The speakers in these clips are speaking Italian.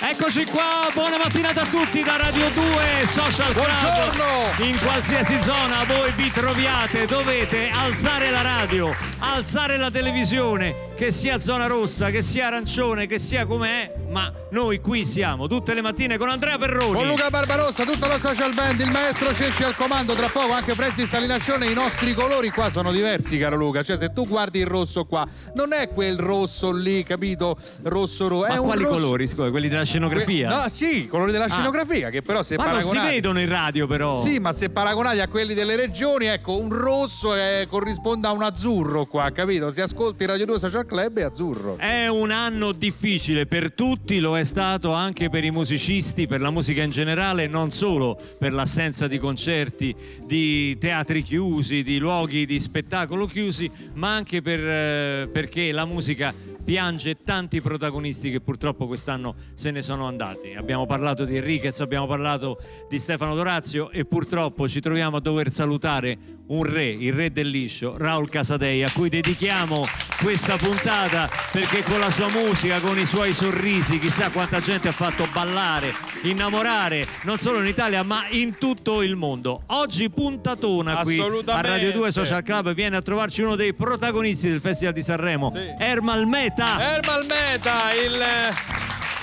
Eccoci qua, buona mattinata a tutti da Radio 2 Social Club. Buongiorno. In qualsiasi zona voi vi troviate, dovete alzare la radio, alzare la televisione, che sia zona rossa, che sia arancione, che sia com'è, ma noi qui siamo tutte le mattine con Andrea Perroni. Con Luca Barbarossa, tutta la social band, il maestro Cecci al comando, tra poco anche Francis Salinascione, i nostri colori qua sono diversi caro Luca, cioè se tu guardi il rosso qua, non è quel rosso lì, capito? Rosso rosso, ma è quali rosso... colori? Scusa, quelli della scenografia? No, sì, colori della Ah. scenografia, che però se ma non paragonati... si vedono in radio però. Sì, ma se paragonati a quelli delle regioni, ecco, un rosso eh, corrisponde a un azzurro qua, capito? Se ascolti Radio 2 Social Club è azzurro. È un anno difficile per tutti, lo è stato anche per i musicisti, per la musica in generale, non solo per l'assenza di concerti, di teatri chiusi, di luoghi di spettacolo chiusi, ma anche per, eh, perché la musica piange tanti protagonisti che purtroppo quest'anno se ne sono andati. Abbiamo parlato di Enriquez, abbiamo parlato di Stefano Dorazio e purtroppo ci troviamo a dover salutare un re, il re del liscio, Raul Casadei, a cui dedichiamo questa puntata perché con la sua musica, con i suoi sorrisi, chissà quanta gente ha fatto ballare, innamorare, non solo in Italia ma in tutto il mondo. Oggi puntatona qui a. Radio 2 Social Club viene a trovarci uno dei protagonisti del Festival di Sanremo, Sì. Ermal Meta. Ermal Meta, il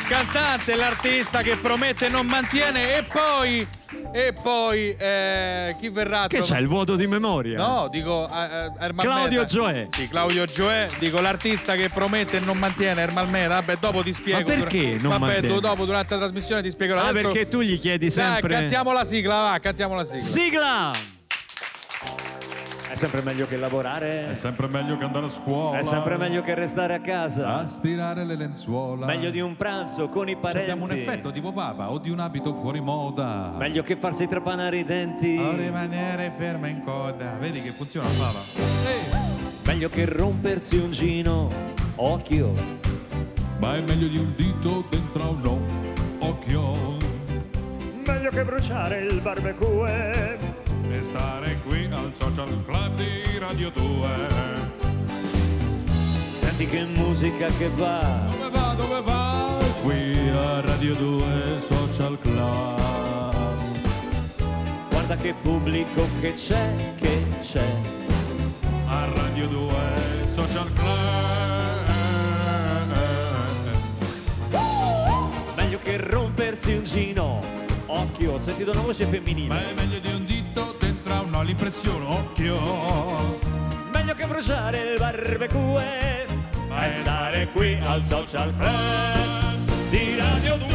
cantante, l'artista che promette e non mantiene e poi e poi eh, chi verrà? Che c'è il vuoto di memoria? No, dico eh, eh, Ermal Claudio Meta. Gioè. Sì, Claudio Gioè, dico l'artista che promette e non mantiene Ermal Meta. Vabbè, dopo ti spiego. Ma perché non Vabbè, mantiene? do- dopo durante la trasmissione ti spiegherò. Ah, Adesso- perché tu gli chiedi Dai, sempre. cantiamo la sigla, va, cantiamo la sigla. Sigla! È sempre meglio che lavorare. È sempre meglio che andare a scuola. È sempre meglio che restare a casa. a stirare le lenzuola. Meglio di un pranzo con i parenti. Abbiamo un effetto tipo papa o di un abito fuori moda. Meglio che farsi trapanare i denti. A rimanere ferma in coda. Vedi che funziona il papa? Meglio che rompersi un gino. Occhio. Ma è meglio di un dito dentro a un occhio. Meglio che bruciare il barbecue. E stare qui al social club di Radio 2. Senti che musica che va. Dove va, dove va? Qui a Radio 2 Social Club. Guarda che pubblico che c'è, che c'è. A Radio 2 Social Club. Meglio che rompersi un gino. Occhio, ho sentito una voce Ma femminile. è meglio di un dito una l'impressione, occhio. Meglio che bruciare il barbecue. Ma è stare qui al social club di Radio 2.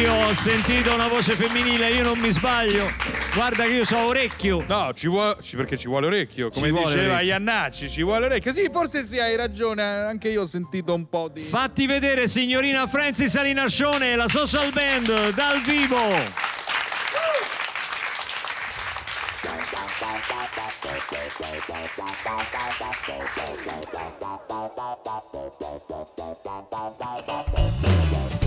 Io ho sentito una voce femminile, io non mi sbaglio. Guarda che io ho orecchio. No, ci vuole, perché ci vuole orecchio, come Ci diceva. Iannacci, ci vuole orecchio. Sì, forse sì, hai ragione, anche io ho sentito un po' di... Fatti vedere signorina Francis Alinascione, la social band dal vivo. Looking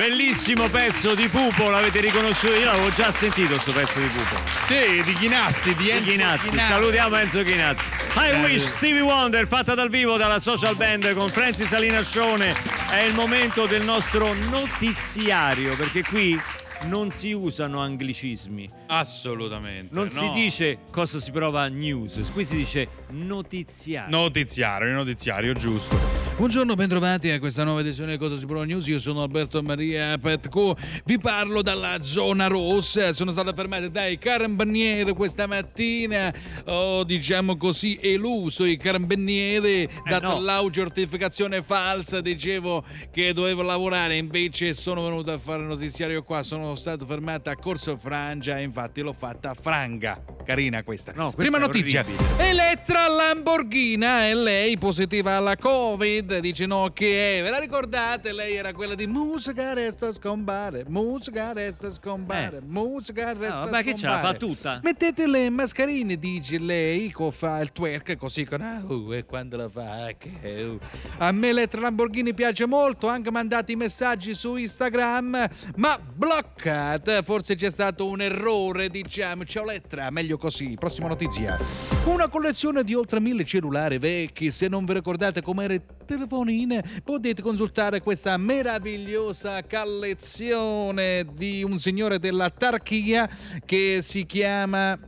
Bellissimo pezzo di Pupo, l'avete riconosciuto? Io l'avevo già sentito questo pezzo di Pupo. Sì, di Chinazzi, di Enzo Chinazzi, Chinazzi. salutiamo Enzo Chinazzi. I Wish Stevie Wonder fatta dal vivo dalla social band con Francis Salinascione. È il momento del nostro notiziario perché qui non si usano anglicismi. Assolutamente. Non no. si dice cosa si prova news, qui si dice notiziario. Notiziario, notiziario, giusto. Buongiorno, bentrovati a questa nuova edizione di Cosa si prova news. Io sono Alberto Maria Petco, vi parlo dalla zona rossa. Sono stato fermato dai carabinieri questa mattina. Ho, diciamo così, eluso i carabinieri, dato no. l'aucertificazione falsa. Dicevo che dovevo lavorare, invece sono venuto a fare notiziario qua. Sono stato fermato a Corso Frangia infatti l'ho fatta a Franga. Carina questa. No, questa Prima notizia. orribile. Elettra Lamborghina e lei positiva alla Covid. Dice no, che è? Ve la ricordate? Lei era quella di musica resta scombare, musica resta scombare, Eh. musica resta No, vabbè, che ce la scombare. fa tutta? Mettete le mascherine, dice lei, co fa il twerk così con ah, uh, e quando la fa che, uh. A me Elettra Lamborghini piace molto, anche mandato i messaggi su Instagram, ma bloccata. Forse c'è stato un errore, diciamo. Ciao Elettra, meglio così. Prossima notizia. Una collezione di oltre mille cellulari vecchi. Se non vi ricordate com'era il telefonine, potete consultare questa meravigliosa collezione di un signore della Turchia che si chiama...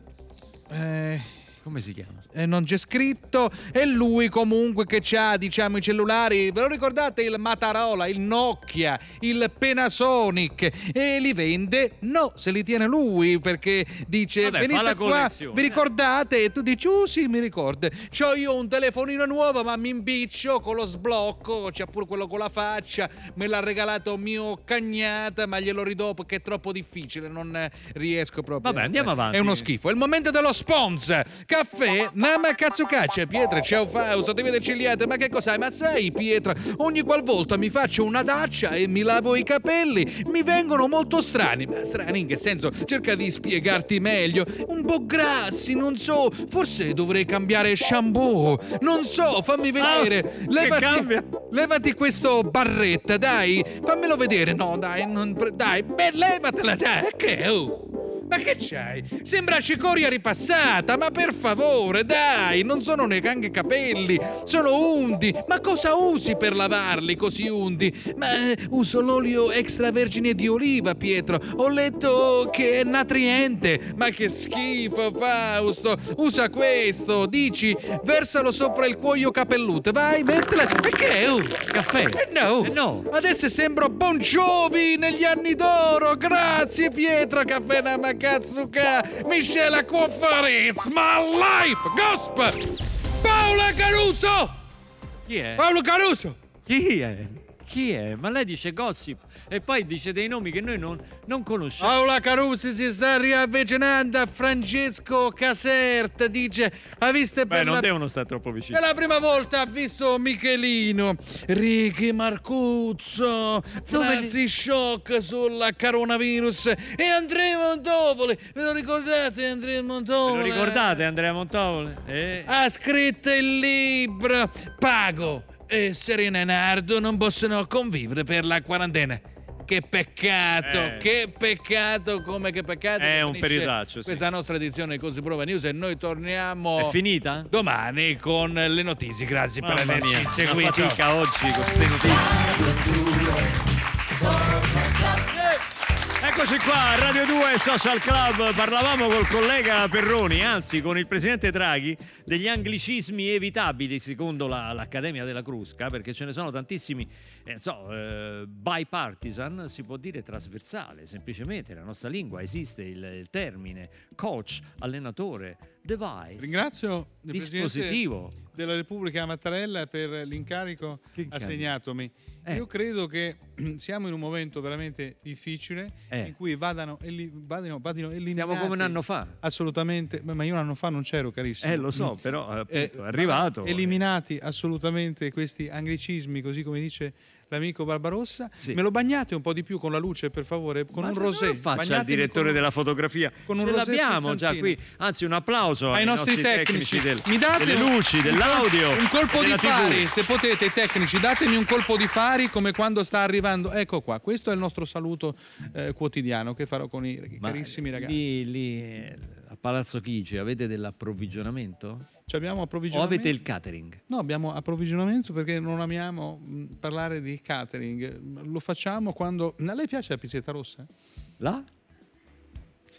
eh, Come si chiama? Eh, non c'è scritto e lui comunque che ha diciamo i cellulari ve lo ricordate il Matarola il Nokia il Panasonic e li vende? No se li tiene lui perché dice Vabbè, venite qua collezione." vi ricordate? E tu dici oh sì mi ricordo. C'ho io un telefonino nuovo ma mi impiccio con lo sblocco c'è pure quello con la faccia me l'ha regalato mio cagnata ma glielo ridò perché è troppo difficile non eh, riesco proprio Vabbè, andiamo avanti. è uno schifo. È il momento dello sponsor. Caffè Nama cazzo caccia Pietra ciao Fausto ti vede cigliate ma che cos'hai? Ma sai Pietra ogni qualvolta mi faccio una daccia e mi lavo i capelli mi vengono molto strani. Ma strani in che senso? Cerca di spiegarti meglio. Un po' grassi non so forse dovrei cambiare shampoo. Non so fammi vedere. Ah, che levati, cambia? levati questo barretta dai. Fammelo vedere. No dai non dai beh levatela dai che oh. Ma che c'hai? Sembra cicoria ripassata, ma per favore, dai, non sono neanche capelli, sono undi. Ma cosa usi per lavarli così undi? Ma eh, uso l'olio extravergine di oliva, Pietro. Ho letto che è natriente. Ma che schifo, Fausto. Usa questo, dici, versalo sopra il cuoio capelluto. Vai, mettila. Ma che è? Oh. Caffè. Eh no. Eh no. Adesso sembro Bon Jovi negli anni d'oro. Grazie Pietro Caffè Namakatsuka. Michelle Acquafari. It's my life. Gospel. Paola Caruso. Chi è? Paolo Caruso. Chi è? Chi è? Ma lei dice gossip e poi dice dei nomi che noi non, non conosciamo. Paola Caruso si sta riavvicinando a Francesco Caserta. Dice, ha visto Beh, non la... devono stare troppo vicini. È la prima volta ha visto Michelino, Ricky Marcuzzo, Franzi Shock sul coronavirus e Andrea Montovoli. Ve lo ricordate Andrea Ve Montovoli? lo ricordate Andrea Montovole? Eh? Ha scritto il libro Pago e Serena e Nardo non possono convivere per la quarantena. Che peccato, Eh. che peccato, come che peccato. È un periodaccio, sì. Questa nostra edizione di Così Prova News e noi torniamo È finita? domani con le notizie. Grazie per Mamma averci mia, una seguito. fatica oggi con queste notizie. Eccoci qua, Radio 2 Social Club. Parlavamo col collega Perroni, anzi con il presidente Draghi, degli anglicismi evitabili secondo la- l'Accademia della Crusca, perché ce ne sono tantissimi, eh, so, eh, bipartisan, si può dire trasversale, semplicemente nella nostra lingua esiste il, il termine coach, allenatore, device, Ringrazio il dispositivo. Presidente della Repubblica Mattarella per l'incarico Che incarico? assegnatomi. Eh. Io credo che siamo in un momento veramente difficile Eh. in cui vadano, eli- vadino, vadino eliminati. Siamo come un anno fa. Assolutamente, ma io un anno fa non c'ero, carissimo. Eh, lo so, però appunto, Eh, è arrivato. Eliminati assolutamente questi anglicismi, così come dice l'amico Barbarossa. Sì. Me lo bagnate un po' di più con la luce, per favore, con Ma un non rosé. lo faccia il direttore con- della fotografia. con un Ce l'abbiamo già qui. Anzi, un applauso ai nostri tecnici, del- mi date delle luci, un dell'audio, un colpo di fari se potete i tecnici datemi un colpo di fari come quando sta arrivando ecco qua questo è il nostro saluto eh, quotidiano che farò con i Ma carissimi ragazzi Lì, lì eh, Palazzo Chigi avete dell'approvvigionamento? Ci abbiamo O approvvigionamento avete il catering? no abbiamo approvvigionamento perché non amiamo mh, parlare di catering lo facciamo quando a lei piace la pizzetta rossa? Là?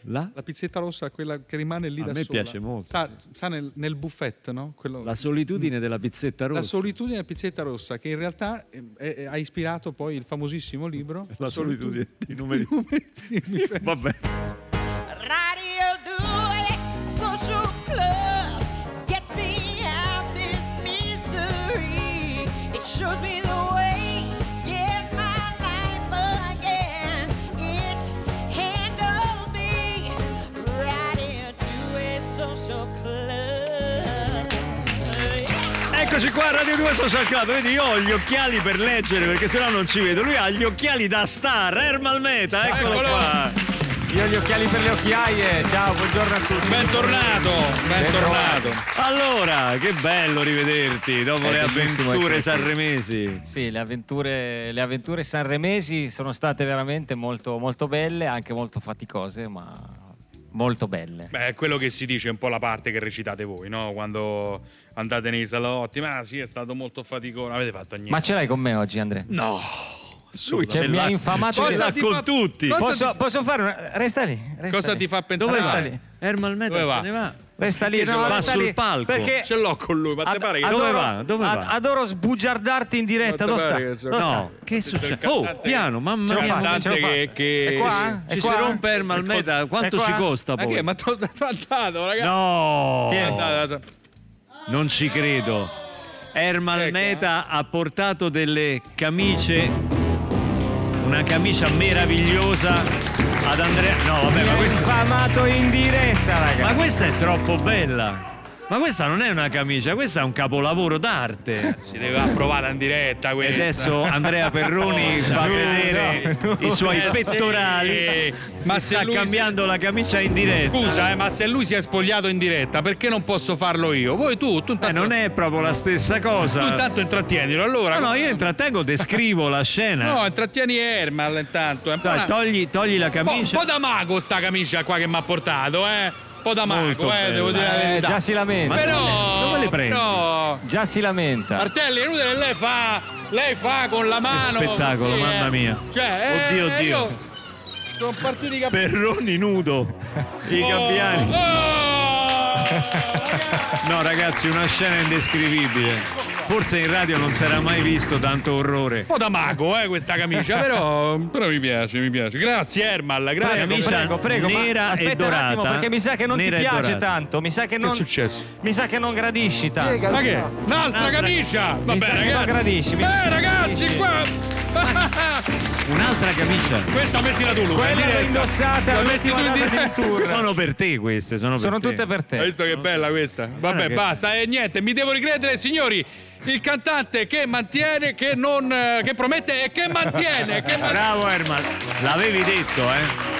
Là? la pizzetta rossa quella che rimane lì A da me sola piace molto, sa, sa nel, nel buffet no? Quello- La solitudine della pizzetta rossa. La solitudine della pizzetta rossa, che in realtà eh, eh, ha ispirato poi il famosissimo libro La solitudine dei numeri. numeri. Vabbè. Eccoci qua, Radio 2 Social Club. Vedi, io ho gli occhiali per leggere perché sennò non ci vedo. Lui ha gli occhiali da star, Ermal Meta, eccolo Eccolo. qua. Io ho gli occhiali per le occhiaie. Ciao, buongiorno a tutti. Bentornato, bentornato. Allora, che bello rivederti dopo È le bellissimo avventure sanremesi. Sì, le avventure, le avventure sanremesi sono state veramente molto, molto belle, anche molto faticose, ma molto belle. Beh, è quello che si dice, è un po' la parte che recitate voi, no? Quando andate nei salotti, ma sì, è stato molto faticoso, non avete fatto niente. Ma ce l'hai con me oggi, Andrea? no, Lui Cioè, mi ha infamato l'ha ti con fa- tutti. cosa Posso, posso fare una... Resta lì. resta Cosa lì. ti fa pensare? Dove Resta va? lì. Ermal Meta se ne va. Resta lì, Perché no, ce va sul lì, palco. Perché ce l'ho con lui, ma te ad- pare che... Dove adoro, va? Dove ad- va? adoro sbugiardarti in diretta. Dove te sta? che so- Dove No, sta? che succede? Oh, piano, mamma mia. ce lo fa. che- che- È qua? Ci È si qua? rompe Ermal Meta, quanto ci costa Ma poi? che? Ma t'ho t'ho andato, ragazzi. No, non ci credo. Ermal Ecco, Meta ha portato delle camicie, una camicia meravigliosa ad Andrea. No, vabbè, Mi ma ha questa, infamato in diretta, ma ragazzi. questa è troppo bella. Ma questa non è una camicia, questo è un capolavoro d'arte. si deve approvare in diretta E questa. adesso Andrea Perroni fa vedere i suoi Eh, pettorali. Ma Ma sta lui si- cambiando la camicia in diretta. Scusa, eh, ma se lui si è spogliato in diretta, perché non posso farlo io? Voi tu, tu Eh, intanto, non è proprio la stessa tu cosa. intanto intrattienilo, allora. No, no, io intrattengo, descrivo la scena. No, intrattieni Ermal intanto. Po' Dai, togli, togli la un po', un camicia. po' da mago sta camicia qua che mi ha portato, eh. Un po' da mago, eh, devo dire la Eh, verità. già si lamenta. Però, dove le prendi? però- Già si lamenta. Martelli, è inutile che lei fa, lei fa con la mano. spettacolo, così, mamma eh. mia. Cioè, Oddio, eh, oddio. io- Sono partiti i cap- Perroni nudo. I Oh, gabbiani. oh! No, ragazzi, una scena indescrivibile. Forse in radio non era mai visto tanto orrore. Un po' da mago, eh, questa camicia, però, però mi piace, mi piace. Grazie, Ermal, grazie. Prego, camicia prego, prego, nera e aspetta un attimo dorata. perché mi sa che non Nera ti piace dorata. tanto, mi sa che Che è non successo? mi sa che non gradisci tanto. Ma che? Un'altra Un'altra- camicia! Mi Vabbè, che non ragazzi. gradisci, mi Eh, non ragazzi, gradisci. qua. Un'altra camicia. Questa mettila tu, Luca. Quella l'ho indossata La l'ultima data del tour. Sono per te queste, sono, per Sono te. tutte per Hai te. visto che bella questa? Vabbè, che- basta. E niente, mi devo ricredere, signori. Il cantante che mantiene, che non. eh, che promette e che mantiene. Che man- Bravo Ermal, l'avevi detto, eh?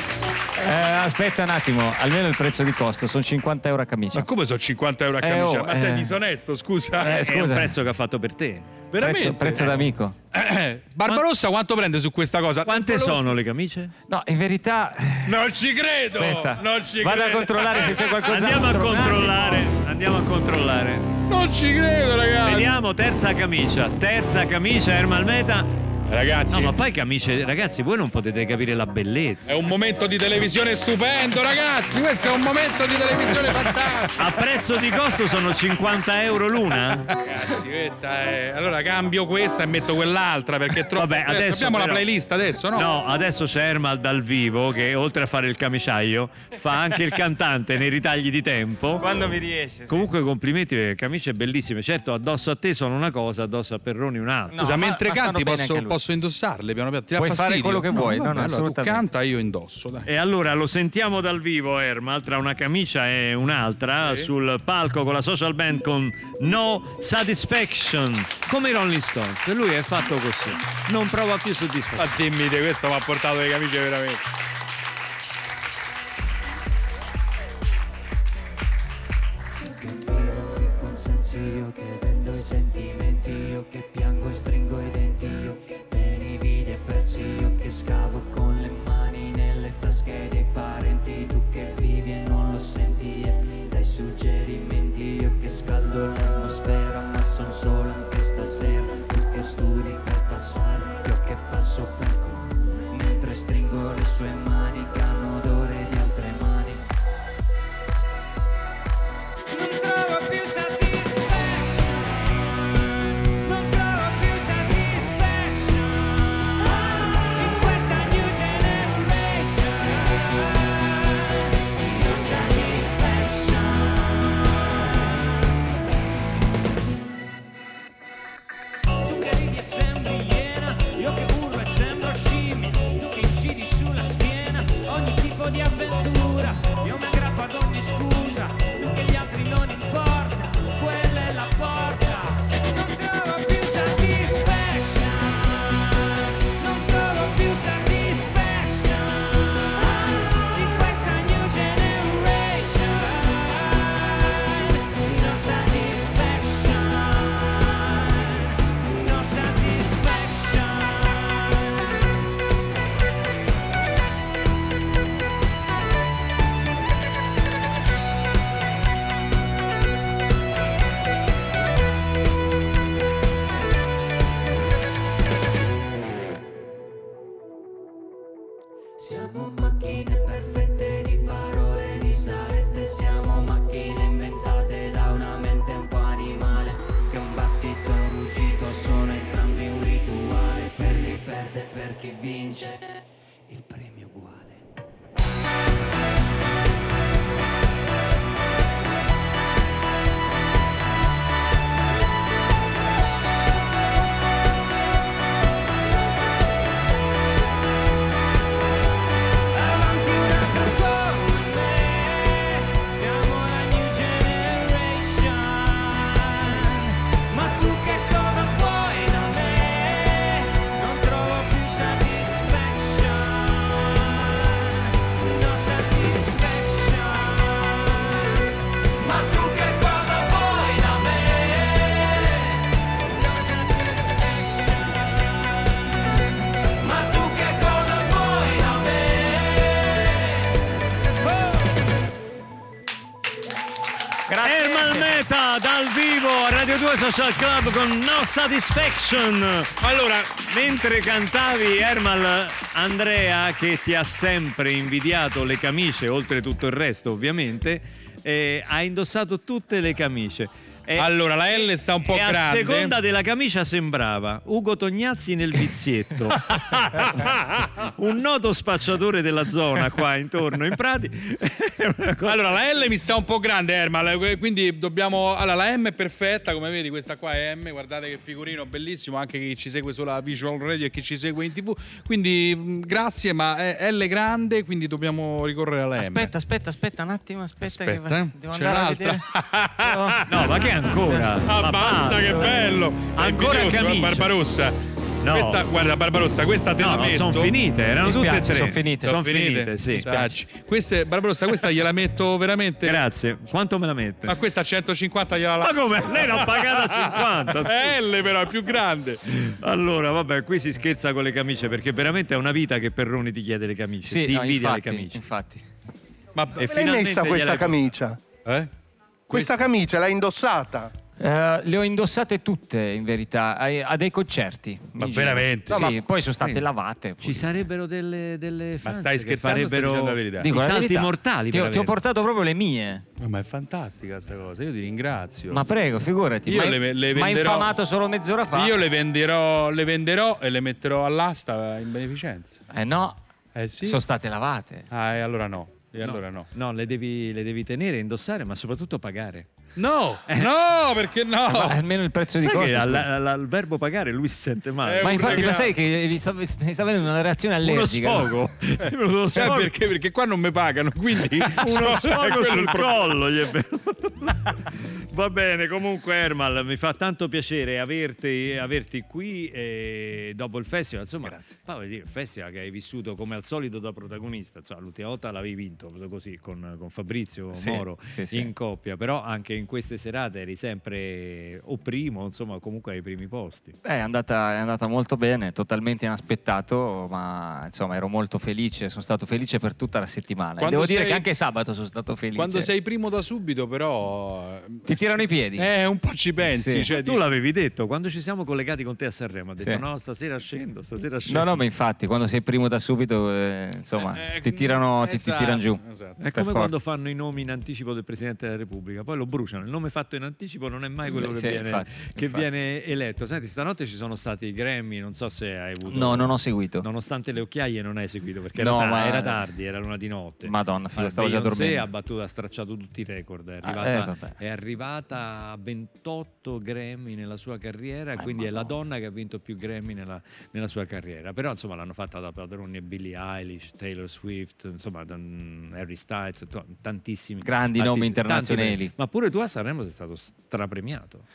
Eh, aspetta un attimo, almeno il prezzo di costo sono 50 euro a camicia. Ma come sono 50 euro a Eh, camicia? oh, Ma sei eh. disonesto, scusa. Eh, È un scusa. prezzo che ha fatto per te. Veramente? Prezzo, prezzo d'amico. Eh, Barbarossa quanto prende su questa cosa? Quante Barbarossa- sono le camicie? No, in verità Non ci credo! Aspetta. Non ci Vado a controllare se c'è qualcosa. Andiamo a controllare, andiamo a controllare. Non ci credo, ragazzi. Vediamo, terza camicia, terza camicia Ermal Meta. Ragazzi, No, ma poi camicie, ragazzi, voi non potete capire la bellezza. è un momento di televisione stupendo, ragazzi. Questo è un momento di televisione fantastico. A prezzo di costo sono 50 euro l'una? Ragazzi, questa è. Allora cambio questa e metto quell'altra perché è troppo. Vabbè, adesso abbiamo la però- playlist adesso, no? No, adesso c'è Ermal dal vivo che oltre a fare il camiciaio fa anche il cantante nei ritagli di tempo. Quando mi riesce. sì. Comunque complimenti perché camicie bellissime. Certo, addosso a te sono una cosa, addosso a Perroni un'altra. No, Scusa, ma- mentre ma canti bene posso, anche lui. Posso indossarle piano piano. Ti Puoi fare quello che vuoi, no, no, vabbè, allora tu assolutamente. canta, io indosso. Dai. E allora lo sentiamo dal vivo, Ermal, tra una camicia e un'altra, Sì. sul palco con la social band con No Satisfaction, come i Rolling Stones. Lui è fatto così, non prova più Ma soddisfazione. dimmi, te, questo mi ha portato le camicie veramente. Siamo Radio 2 Social Club con No Satisfaction. Allora, mentre cantavi Ermal, Andrea che ti ha sempre invidiato le camicie, oltre tutto il resto ovviamente, eh, ha indossato tutte le camicie. E- Allora, la L sta un po' e a grande. seconda della camicia sembrava Ugo Tognazzi nel vizietto, un noto spacciatore della zona qua intorno in Prati. Allora, la L mi sta un po' grande, Ermal, eh, quindi dobbiamo... Allora, la M è perfetta, come vedi, questa qua è M, guardate che figurino bellissimo, anche chi ci segue sulla Visual Radio e chi ci segue in TV. Quindi, mh, grazie, ma è L grande, quindi dobbiamo ricorrere alla M. Aspetta, aspetta, aspetta un attimo, aspetta, Aspetta, che eh. devo C'è andare a un'altra. vedere. No, ma che ancora? Ah, Ma basta, che bello! Ancora eh, camicia. Barbarossa. No. Questa, guarda, Barbarossa, questa te No, la metto. sono finite, erano Mi tutte e tre. sono finite. Sono finite, sì. Spiace. Queste, Barbarossa, questa gliela metto veramente. Grazie. Quanto me la mette? Ma questa a 150 gliela Ma lascio. come? Lei l'ha pagata a 50. scusa. È L però, è più grande. Allora, vabbè, qui si scherza con le camicie perché veramente è una vita che Perroni ti chiede le camicie. Sì, ti no, invidia infatti, le camicie. infatti. Ma E finalmente messa questa camicia? eh? Questa camicia l'hai indossata? Eh, le ho indossate tutte in verità a, a dei concerti. Ma veramente? Sì, No, ma- poi sono state Sì. lavate. poi. Ci sarebbero delle, delle Ma stai che scherzando farebbero dicendo la verità? Dico i la salti verità. mortali Ti ho, ti ho portato proprio le mie. Ma è fantastica sta cosa, io ti ringrazio. Ma prego, figurati. Io Ma le- le ma venderò- infamato solo mezz'ora fa. Io le venderò, le venderò e le metterò all'asta in beneficenza. Eh no, Eh sì. sono state lavate. Ah, e allora no. E allora no. No, le devi, le devi tenere, indossare, ma soprattutto pagare. No, no, perché no? Ma almeno il prezzo di Sai costo. che al, al- al verbo pagare lui si sente male. Eh, Ma infatti, regalo. ma sai che mi sta, mi sta venendo una reazione uno allergica? sfogo. È venuto uno Sai sfogo. perché? Perché qua non mi pagano, quindi uno sfogo è sul collo gli è. Va bene, comunque Ermal, mi fa tanto piacere averti, averti qui e dopo il festival, insomma, ma voglio dire, il festival che hai vissuto come al solito da protagonista, insomma, l'ultima volta l'avevi vinto così con, con Fabrizio Sì, Moro sì, sì. in coppia, però anche in queste serate eri sempre o primo, insomma, comunque ai primi posti. Eh, È andata, è andata molto bene, totalmente inaspettato, ma insomma ero molto felice, sono stato felice per tutta la settimana. E Quando Devo dire sei- che anche sabato sono stato felice. Quando sei primo da subito, però. Ti tirano i piedi. Eh, un po' ci pensi. Sì. Cioè, Tu dici- l'avevi detto quando ci siamo collegati con te a Sanremo, ha detto Sì. no, stasera scendo, stasera scendo. No, no, ma infatti, quando sei primo da subito, eh, insomma, Eh, ti tirano, ti, ti esatto, tirano giù. esatto. È come forza. quando fanno i nomi in anticipo del Presidente della Repubblica, poi lo bruciano. Il nome fatto in anticipo non è mai quello Beh, che, sì, viene, infatti, che infatti. viene eletto. Senti, stanotte ci sono stati i Grammy, non so se hai avuto... No, non ho seguito. Nonostante le occhiaie non hai seguito, perché No, era, ma- era tardi, era l'una di notte. Madonna, figo, Ma stavo già Beyoncé dormendo. ha battuto, ha stracciato tutti i record. È Ah, arrivata, eh, vabbè. è arrivata a 28 Grammy nella sua carriera, Eh, quindi è la Madonna. donna che ha vinto più Grammy nella, nella sua carriera. Però insomma l'hanno fatta da padroni Billie Eilish, Taylor Swift, insomma dan- Harry Styles, tantissimi. Grandi nomi artisti, internazionali. tanti. Ma pure tu a Sanremo sei stato strapremiato.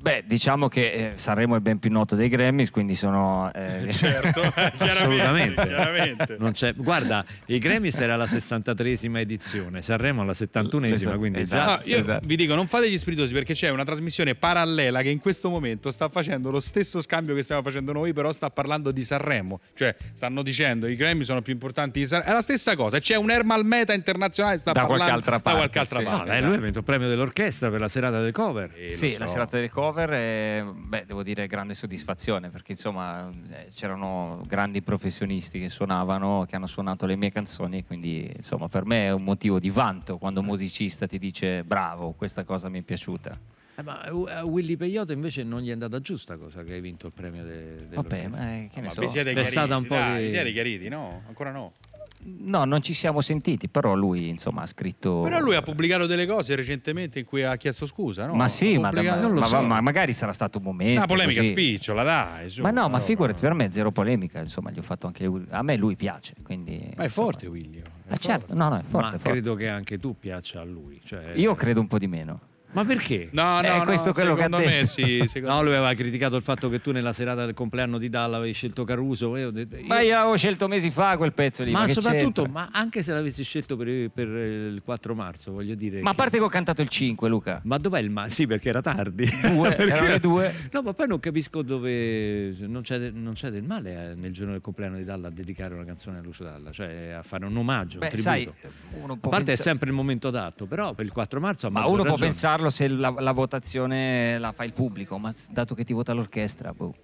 Beh, diciamo che eh, Sanremo è ben più noto dei Grammys, quindi sono... eh, Certo, Assolutamente. chiaramente. Non c'è- guarda, i Grammys era la 63esima edizione, Sanremo alla 71esima, Esatto, quindi esatto. No, io Esatto. vi dico, non fate gli spiritosi perché c'è una trasmissione parallela che in questo momento sta facendo lo stesso scambio che stiamo facendo noi, però sta parlando di Sanremo. Cioè, stanno dicendo i Grammy sono più importanti di Sanremo. È la stessa cosa. C'è un Ermal Meta internazionale che sta Da parlando qualche altra da parte, qualche altra sì. già. parte. No, dai, lui ha vinto il premio dell'orchestra per la serata del cover. Eh, Sì, lo la so. serata delle cover, è, beh, devo dire grande soddisfazione perché insomma eh, c'erano grandi professionisti che suonavano, che hanno suonato le mie canzoni, quindi insomma per me è un motivo di vanto quando un musicista ti dice bravo, questa cosa mi è piaciuta. Eh, ma a Willy Peyote invece non gli è andata giusta cosa che hai vinto il premio de- Vabbè, ma eh, che ne Ma so. vi siete chiariti? un po' Dai, di- vi siete chiariti? No, ancora no. No, non ci siamo sentiti, però lui insomma ha scritto... Però lui ha pubblicato delle cose recentemente in cui ha chiesto scusa, no? Ma sì, ma, pubblicato- ma- non lo ma- so. ma magari sarà stato un momento. Una polemica così. spicciola, dai. su, Ma no, ma figurati, per me è zero polemica, insomma, gli ho fatto anche a me lui piace, quindi Ma è insomma. forte, Willy. è Eh, certo, no, no, è Ma forte, è forte. credo che anche tu piaccia a lui. cioè- Io credo un po' di meno. Ma perché? No, no, Eh, no, questo è quello che ha secondo me detto. sì, secondo No, lui aveva criticato il fatto che tu nella serata del compleanno di Dalla avevi scelto Caruso. io ho detto- io- Ma io l'avevo scelto mesi fa quel pezzo lì. ma che soprattutto, ma anche se l'avessi scelto per, per il 4 marzo, voglio dire. Ma a che- parte che ho cantato il 5, Luca. Ma dov'è il ma? Sì, perché era tardi. Due, Perché- erano le due. No, ma poi non capisco dove. Non c'è, non c'è del male eh, nel giorno del compleanno di Dalla a dedicare una canzone a Lucio Dalla, cioè a fare un omaggio. Beh, un sai, a parte pensa- è sempre il momento adatto, però per il 4 marzo Ma uno può ragione. Pensarlo se la, la votazione la fa il pubblico, ma dato che ti vota l'orchestra, boh.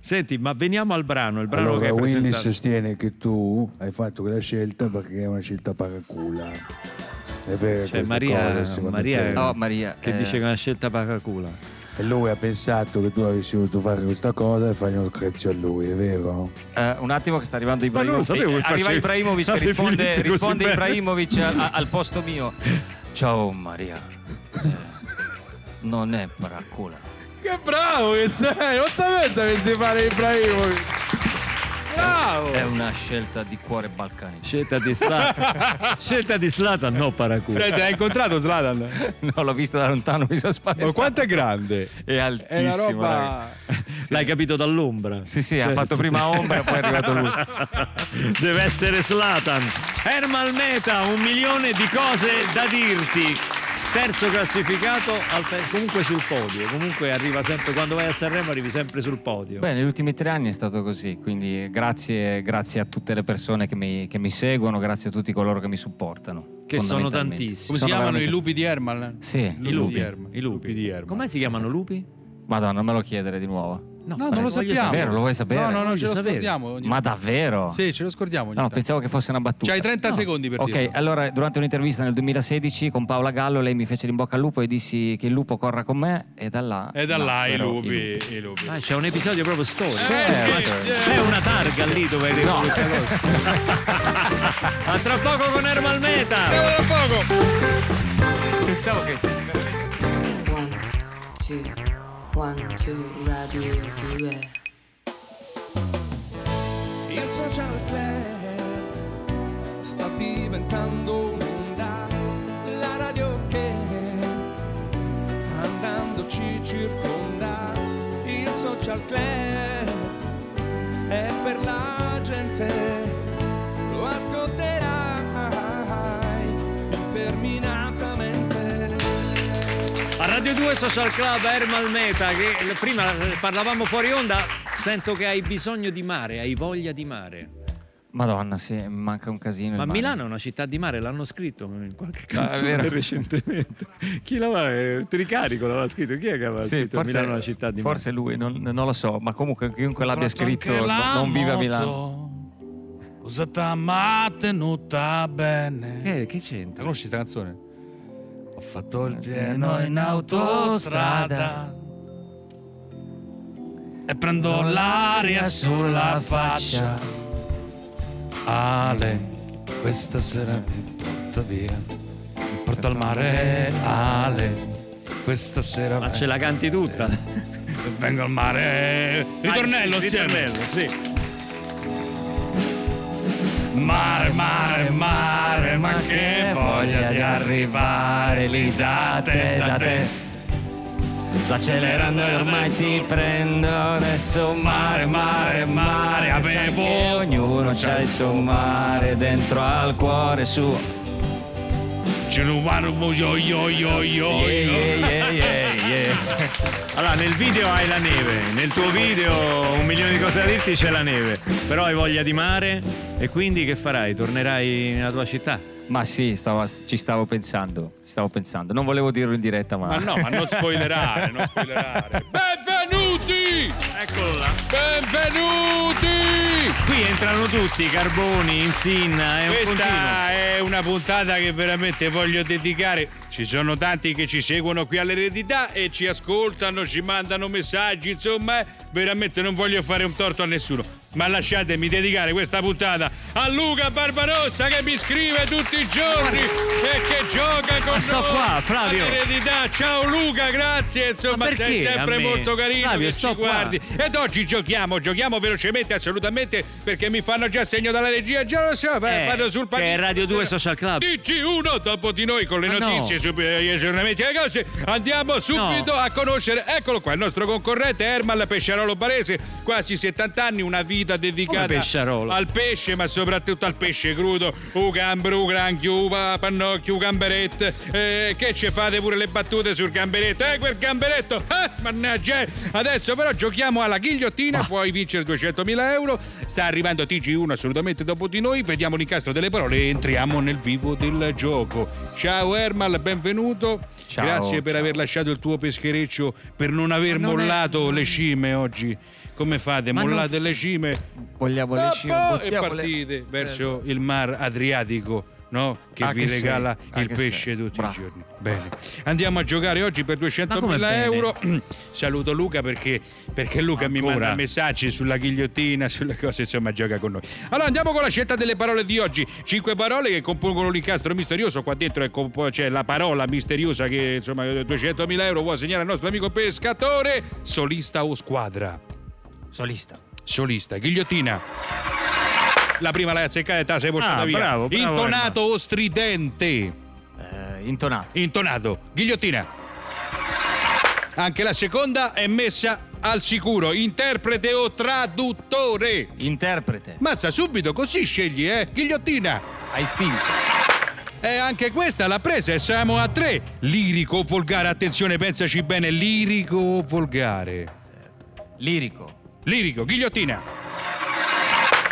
Senti, ma veniamo al brano. Il brano che Allora, hai Willy presentato. sostiene che tu hai fatto quella scelta perché è una scelta paracula. È vero questa Maria- secondo Maria- te? Oh, Maria. Che eh, dice che è una scelta paracula. E lui ha pensato che tu avessi voluto fare questa cosa e fare un cazzo a lui, è vero? eh, un attimo che sta arrivando Ma non lo Ibrahimovic. sapevo che Eh, Arriva facevi- Ibrahimovic che risponde, risponde. Ibrahimovic a- al posto mio. Ciao Maria. Eh, non è paracula. Che bravo che sei! Non sapevo se avessi fare Ibrahimovic! Bravo! È una scelta di cuore balcanico. Scelta di Slatan. scelta di Slatan, no paracula. Cioè, te l'hai incontrato Zlatan? No, l'ho visto da lontano, mi sono spaventato. Ma quanto è grande? È È altissimo. una roba... raga. L'hai capito dall'ombra. Sì, sì, ha Cioè, fatto sì. prima ombra, poi è arrivato lui. Deve essere Slatan. Ermal Meta, un milione di cose da dirti. Terzo classificato, al fe- comunque sul podio. Comunque arriva sempre, quando vai a Sanremo arrivi sempre sul podio. Beh, negli ultimi tre anni è stato così, quindi grazie, grazie a tutte le persone che mi, che mi seguono, grazie a tutti coloro che mi supportano. Che sono tantissimi. Come si Sono chiamano i veramente- lupi di Ermal? Sì, I lupi. di Ermal. I lupi. di Ermal. Come si chiamano lupi? Madonna, non me lo chiedere di nuovo. No, non lo sappiamo. Vero, lo vuoi sapere? No, no, no, ce lo sapere. scordiamo. ogni Ma davvero? Sì, ce lo scordiamo. ogni No, tanto. pensavo che fosse una battuta. C'hai 30 secondi per Ok, dirlo. allora durante un'intervista nel 2016 con Paola Gallo lei mi fece l'in bocca al lupo e dissi che il lupo corra con me e da là... E da là i lupi. I lupi. Ah, c'è un episodio proprio storico. Certo. C'è una targa lì dove hai detto No. questa cosa. A tra poco con Ermal Meta. Tra poco. Pensavo che stessi veramente... su Radio 2. Il social club sta diventando un'onda, la radio che andando ci circonda. Il social club Radio 2 Social Club Ermal Meta, che prima parlavamo fuori onda, sento che hai bisogno di mare, hai voglia di mare. Madonna, sì, manca un casino. Ma mare. Milano è una città di mare, l'hanno scritto in qualche è canzone vero. recentemente. Chi l'aveva? eh, Ti ricarico l'aveva scritto? Chi è che aveva Sì, scritto forse, Milano è una città di forse lui, non, non lo so, ma comunque chiunque l'abbia scritto la no- non vive a Milano. Usata ma tenuta bene. Che, che c'entra? Conosci questa canzone? Ho fatto il pieno in autostrada e prendo l'aria sulla faccia. Ale, questa sera mi porta via. Mi porto al mare, Ale. Questa sera Ma ce la canti tutta? vengo al mare. Ritornello, ritornello, sì. Mare, mare, mare, ma che voglia di arrivare lì da te, da te. Sta accelerando e ormai ti prendo adesso mare, mare, mare. Avevo- che ognuno c'ha il suo mare dentro al cuore suo. Ce lo guardo, yo, yo, yo, yo, Yeah, yeah, yeah, yeah. Allora, nel video hai la neve, nel tuo video un milione di cose da dirti c'è la neve, però hai voglia di mare e quindi che farai? Tornerai nella tua città? Ma sì, stavo- ci stavo pensando, ci stavo pensando. Non volevo dirlo in diretta, ma... Ma no, ma non spoilerare, non spoilerare. Benvenuti! Eccolo là. Benvenuti! Qui entrano tutti, Carboni, Insinna, è un continuo. Questa è una puntata che veramente voglio dedicare. Ci sono tanti che ci seguono qui all'eredità e ci ascoltano, ci mandano messaggi, insomma, eh, veramente non voglio fare un torto a nessuno. Ma lasciatemi dedicare questa puntata a Luca Barbarossa che mi scrive tutti i giorni e che gioca con Ma sto noi qua, Flavio. Ciao Luca, grazie, insomma, sei sempre molto carino Flavio, che ci qua. guardi. Ed oggi giochiamo, giochiamo velocemente, assolutamente, perché mi fanno già segno dalla regia, già lo so, Eh, vado sul che è Radio 2 Social Club. TG1 dopo di noi con le no. notizie, sub- gli aggiornamenti e le cose. Andiamo subito a conoscere, eccolo qua, il nostro concorrente Ermal Pesciarolo Barese, quasi 70 anni, una vita dedicata Come Pesciarolo? al pesce, ma soprattutto al pesce crudo. U gambero, u granchio, u pa- pannocchio, u gamberette. Eh, che ci fate pure le battute sul gamberetto? Eh, quel gamberetto! Eh, mannaggia! Adesso però giochiamo alla ghigliottina, puoi vincere 200.000 euro. Sta arrivando TG1 assolutamente dopo di noi. Vediamo l'incastro delle parole e entriamo nel vivo del gioco. Ciao Ermal, benvenuto. Ciao, Grazie per ciao. aver lasciato il tuo peschereccio, per non aver Ma non è- mollato le cime oggi. Come fate? Ma non Mollate f- le cime? Vogliamo le cime, Tappo e buttiamo le- partite verso il mar Adriatico, no? Che Ah, vi che regala ah, il pesce sei. tutti Bravo. i giorni. Bene. Andiamo a giocare oggi per Ma come 200.000 bene? euro. Saluto Luca perché, perché Luca mi Ancora? manda messaggi sulla ghigliottina, sulle cose, insomma, gioca con noi. Allora andiamo con la scelta delle parole di oggi. Cinque parole che compongono l'incastro misterioso. Qua dentro è compo- c'è la parola misteriosa che, insomma, 200.000 euro vuole segnare al nostro amico pescatore. Solista o squadra? Solista. Solista, ghigliottina. La prima l'hai azzeccata e sei portata Ah, via. bravo, bravo, Intonato o stridente? Eh, intonato. Intonato. Ghigliottina. Anche la seconda è messa al sicuro. Interprete o traduttore? Interprete. Mazza, subito, così scegli, eh? Ghigliottina. A istinto. E anche questa l'ha presa e siamo a tre. Lirico o volgare? Attenzione, pensaci bene. Lirico o volgare? Lirico. Lirico, ghigliottina.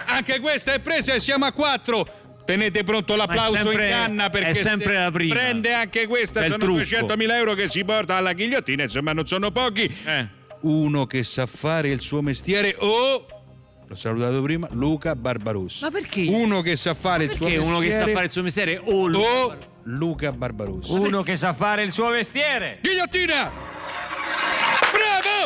Anche questa è presa e siamo a quattro. Tenete pronto l'applauso sempre- in canna perché è sempre se la prima. prende anche questa. Del sono trucco. 200.000 euro che si porta alla ghigliottina, insomma non sono pochi. Eh. Uno che sa fare il suo mestiere o... L'ho salutato prima, Luca Barbarossa. Ma perché? Uno che sa fare il suo Perché mestiere uno che sa fare il suo mestiere o lui? o Luca Barbarossa. Uno che sa fare il suo mestiere. Ghigliottina!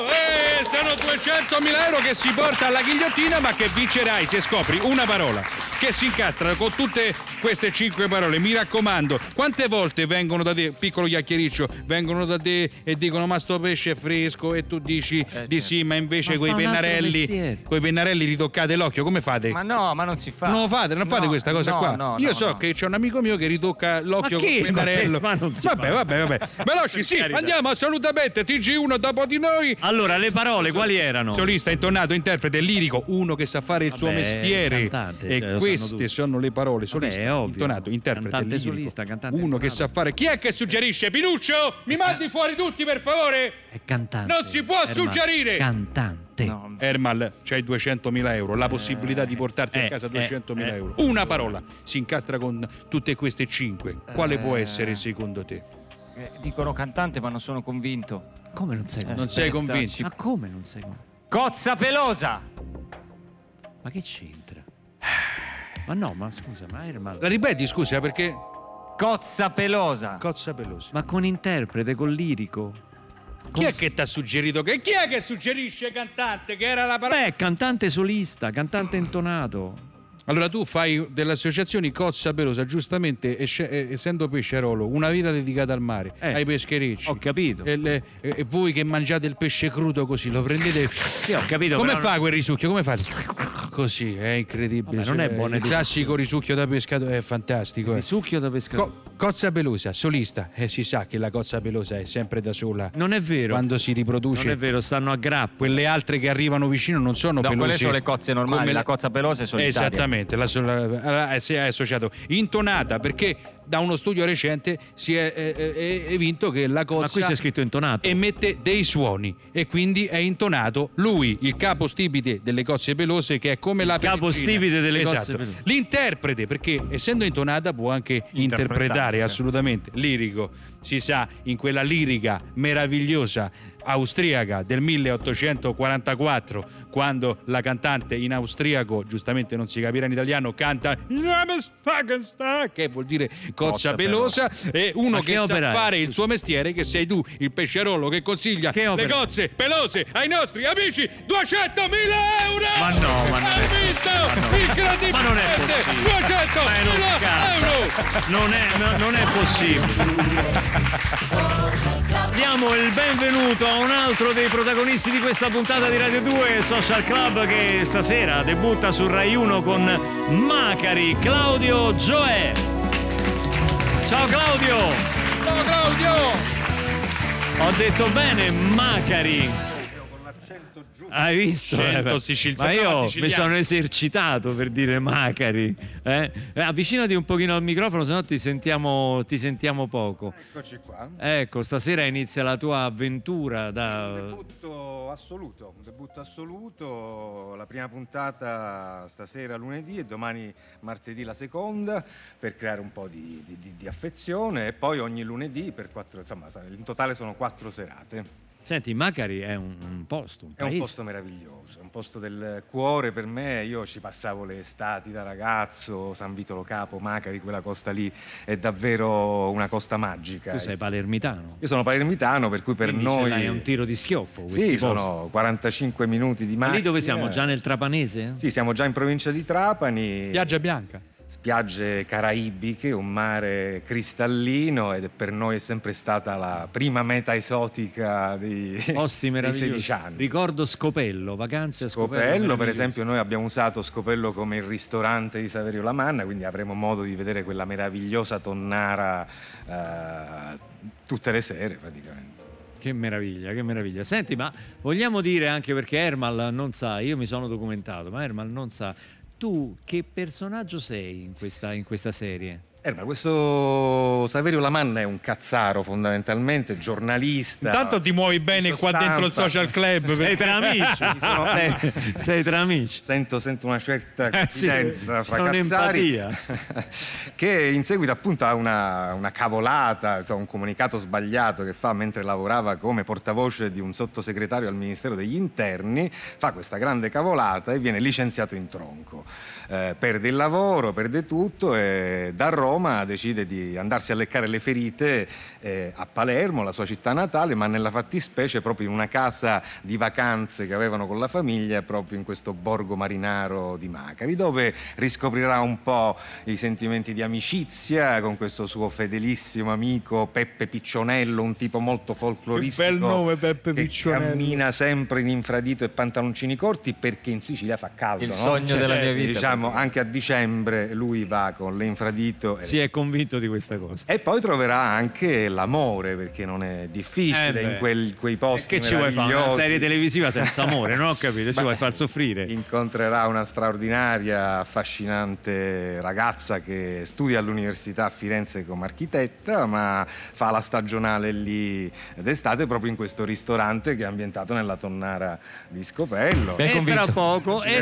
Eh, sono 200.000 euro che si porta alla ghigliottina, ma che vincerai se scopri una parola che si incastra con tutte queste cinque parole. Mi raccomando, quante volte vengono da te, piccolo chiacchiericcio, vengono da te e dicono ma sto pesce è fresco e tu dici di sì, ma invece Ma altro pennarelli, coi pennarelli ritoccate l'occhio, come fate? Ma no, ma non si fa. Non lo fate, non fate No, questa cosa no, qua. no, Io no, so no. che c'è un amico mio che ritocca l'occhio Ma con il pennarello. Ma non si vabbè, fa. vabbè, vabbè. Veloci, sì, carità. andiamo assolutamente. TG1 dopo di noi. Allora, le parole quali erano? Solista, intonato, interprete, lirico, uno che sa fare il suo Vabbè, mestiere. cantante, e cioè, queste sono le parole. Solista, è ovvio. intonato, interprete, Cantante lirico. solista, cantante Uno che intonato. sa fare. Chi è che suggerisce? Pinuccio? Mi mandi fuori tutti, per favore? È cantante. Non si può Ermal. suggerire! Cantante. No, Ermal, c'hai 200.000 euro, la possibilità di portarti a eh, casa eh, 200.000 eh. euro. Una parola si incastra con tutte queste cinque. Quale può Eh. essere secondo te? eh, dicono cantante, ma non sono convinto. Come non sei Non sei convinto? Ma come non sei Cozza pelosa! Ma che c'entra? Ma no, ma scusa, ma Ermal. La ripeti, scusa, perché Cozza pelosa! cozza pelosa. Ma con interprete, con lirico. Chi è che ti ha suggerito che chi è che suggerisce cantante che era la parola? Beh, cantante solista, cantante intonato. Allora tu fai delle associazioni Cozza Pelosa, giustamente essendo pescerolo, una vita dedicata al mare, Eh, ai pescherecci. Ho capito. E, le- e- voi che mangiate il pesce crudo così, lo prendete. Sì, ho capito. Come fa quel risucchio? Come fate? Così, è incredibile. Vabbè, non è buona Il classico risucchio da pescato è fantastico. Il eh. succhio da pescatore. Co- cozza pelosa, solista. Eh, si sa che la cozza pelosa è sempre da sola. non è vero. Quando si riproduce. Non è vero, stanno a grappo. Quelle altre che arrivano vicino non sono No, pelose. quelle sono le cozze normali, come la cozza pelosa è solitaria. Esattamente, la, sola- allora, eh, si è associato. Intonata perché da uno studio recente si è, eh, è vinto che la Ma qui cozza c'è scritto intonato. emette dei suoni e quindi è intonato lui, il capo stipite delle cozze pelose che è come la capo pellicina. stipite delle Esatto. cozze pelose. L'interprete perché essendo intonata può anche interpretare Interpretare, assolutamente lirico. Si sa in quella lirica meravigliosa austriaca del 1844 quando la cantante in austriaco, giustamente non si capirà in italiano, canta che vuol dire cozza pelosa e uno che, che sa opera fare il suo mestiere che sei tu, il pescerolo che consiglia Che le opera? cozze pelose ai nostri amici 200.000 euro! Ma no, ma non Hai è- visto? ma no. Incredibile! Ma non è possibile. 200.000 Ma è uno scherzo. euro! Non è, no- non è possibile. Diamo il benvenuto a un altro dei protagonisti di questa puntata di Radio 2 Social Club che stasera debutta su Rai 1 con Macari, Claudio Gioè. Ciao Claudio! Ciao Claudio! Ho detto bene, Macari. Hai visto? Accento Eh, siciliano. Ma io mi sono esercitato per dire Macari. eh? Eh, avvicinati un pochino al microfono, sennò ti sentiamo, ti sentiamo poco. Eccoci qua. Ecco, stasera inizia la tua avventura da... Debutto assoluto, un debutto assoluto, la prima puntata stasera lunedì e domani martedì la seconda per creare un po' di, di- di- di affezione e poi ogni lunedì per quattro, insomma in totale sono quattro serate. Senti, Macari è un, un posto, un È un posto meraviglioso, è un posto del cuore per me, io ci passavo le estati da ragazzo, San Vito Lo Capo, Macari, quella costa lì è davvero una costa magica. Tu sei palermitano. Io sono palermitano, per cui per Quindi noi... ce l'hai a un tiro di schioppo. Sì, posti. sono 45 minuti di Ma macchina. lì dove siamo? Già nel Trapanese? Sì, siamo già in provincia di Trapani. Spiaggia bianca. Spiagge caraibiche, un mare cristallino ed è per noi è sempre stata la prima meta esotica dei, Posti meravigliosi. 16 anni. Ricordo Scopello, vacanze a Scopello. Scopello, per esempio, noi abbiamo usato Scopello come il ristorante di Saverio Lamanna, quindi avremo modo di vedere quella meravigliosa tonnara eh, tutte le sere praticamente. Che meraviglia, che meraviglia. Senti, ma vogliamo dire anche perché Ermal non sa, io mi sono documentato, ma Ermal non sa, tu che personaggio sei in questa, in questa serie? Eh, ma questo Saverio Lamanna è un cazzaro fondamentalmente, giornalista. Intanto ti muovi bene qua dentro il social club. Sei tra amici, Mi sono- sei, sei tra amici. Sento, sento una certa Eh, sì, confidenza fra cazzari che in seguito appunto a una, una cavolata, insomma, un comunicato sbagliato che fa mentre lavorava come portavoce di un sottosegretario al Ministero degli Interni, fa questa grande cavolata e viene licenziato in tronco. Eh, perde il lavoro, perde tutto e da Roma Roma, decide di andarsi a leccare le ferite eh, a Palermo, la sua città natale, ma nella fattispecie proprio in una casa di vacanze che avevano con la famiglia, proprio in questo borgo marinaro di Macari, dove riscoprirà un po' i sentimenti di amicizia con questo suo fedelissimo amico Peppe Piccionello, un tipo molto folcloristico Che bel nome, Peppe che Piccionello. cammina sempre in infradito e pantaloncini corti perché in Sicilia fa caldo. Il no? sogno della mia vita. Diciamo, anche a dicembre lui va con le e- Si è convinto di questa cosa. E poi troverà anche l'amore perché non è difficile Eh in quel- quei posti Che ci vuoi fare? Una serie televisiva senza amore, non ho capito, ci Beh, vuoi far soffrire. Incontrerà una straordinaria, affascinante ragazza che studia all'università a Firenze come architetta, ma fa la stagionale lì d'estate proprio in questo ristorante che è ambientato nella tonnara di Scopello. E tra poco, e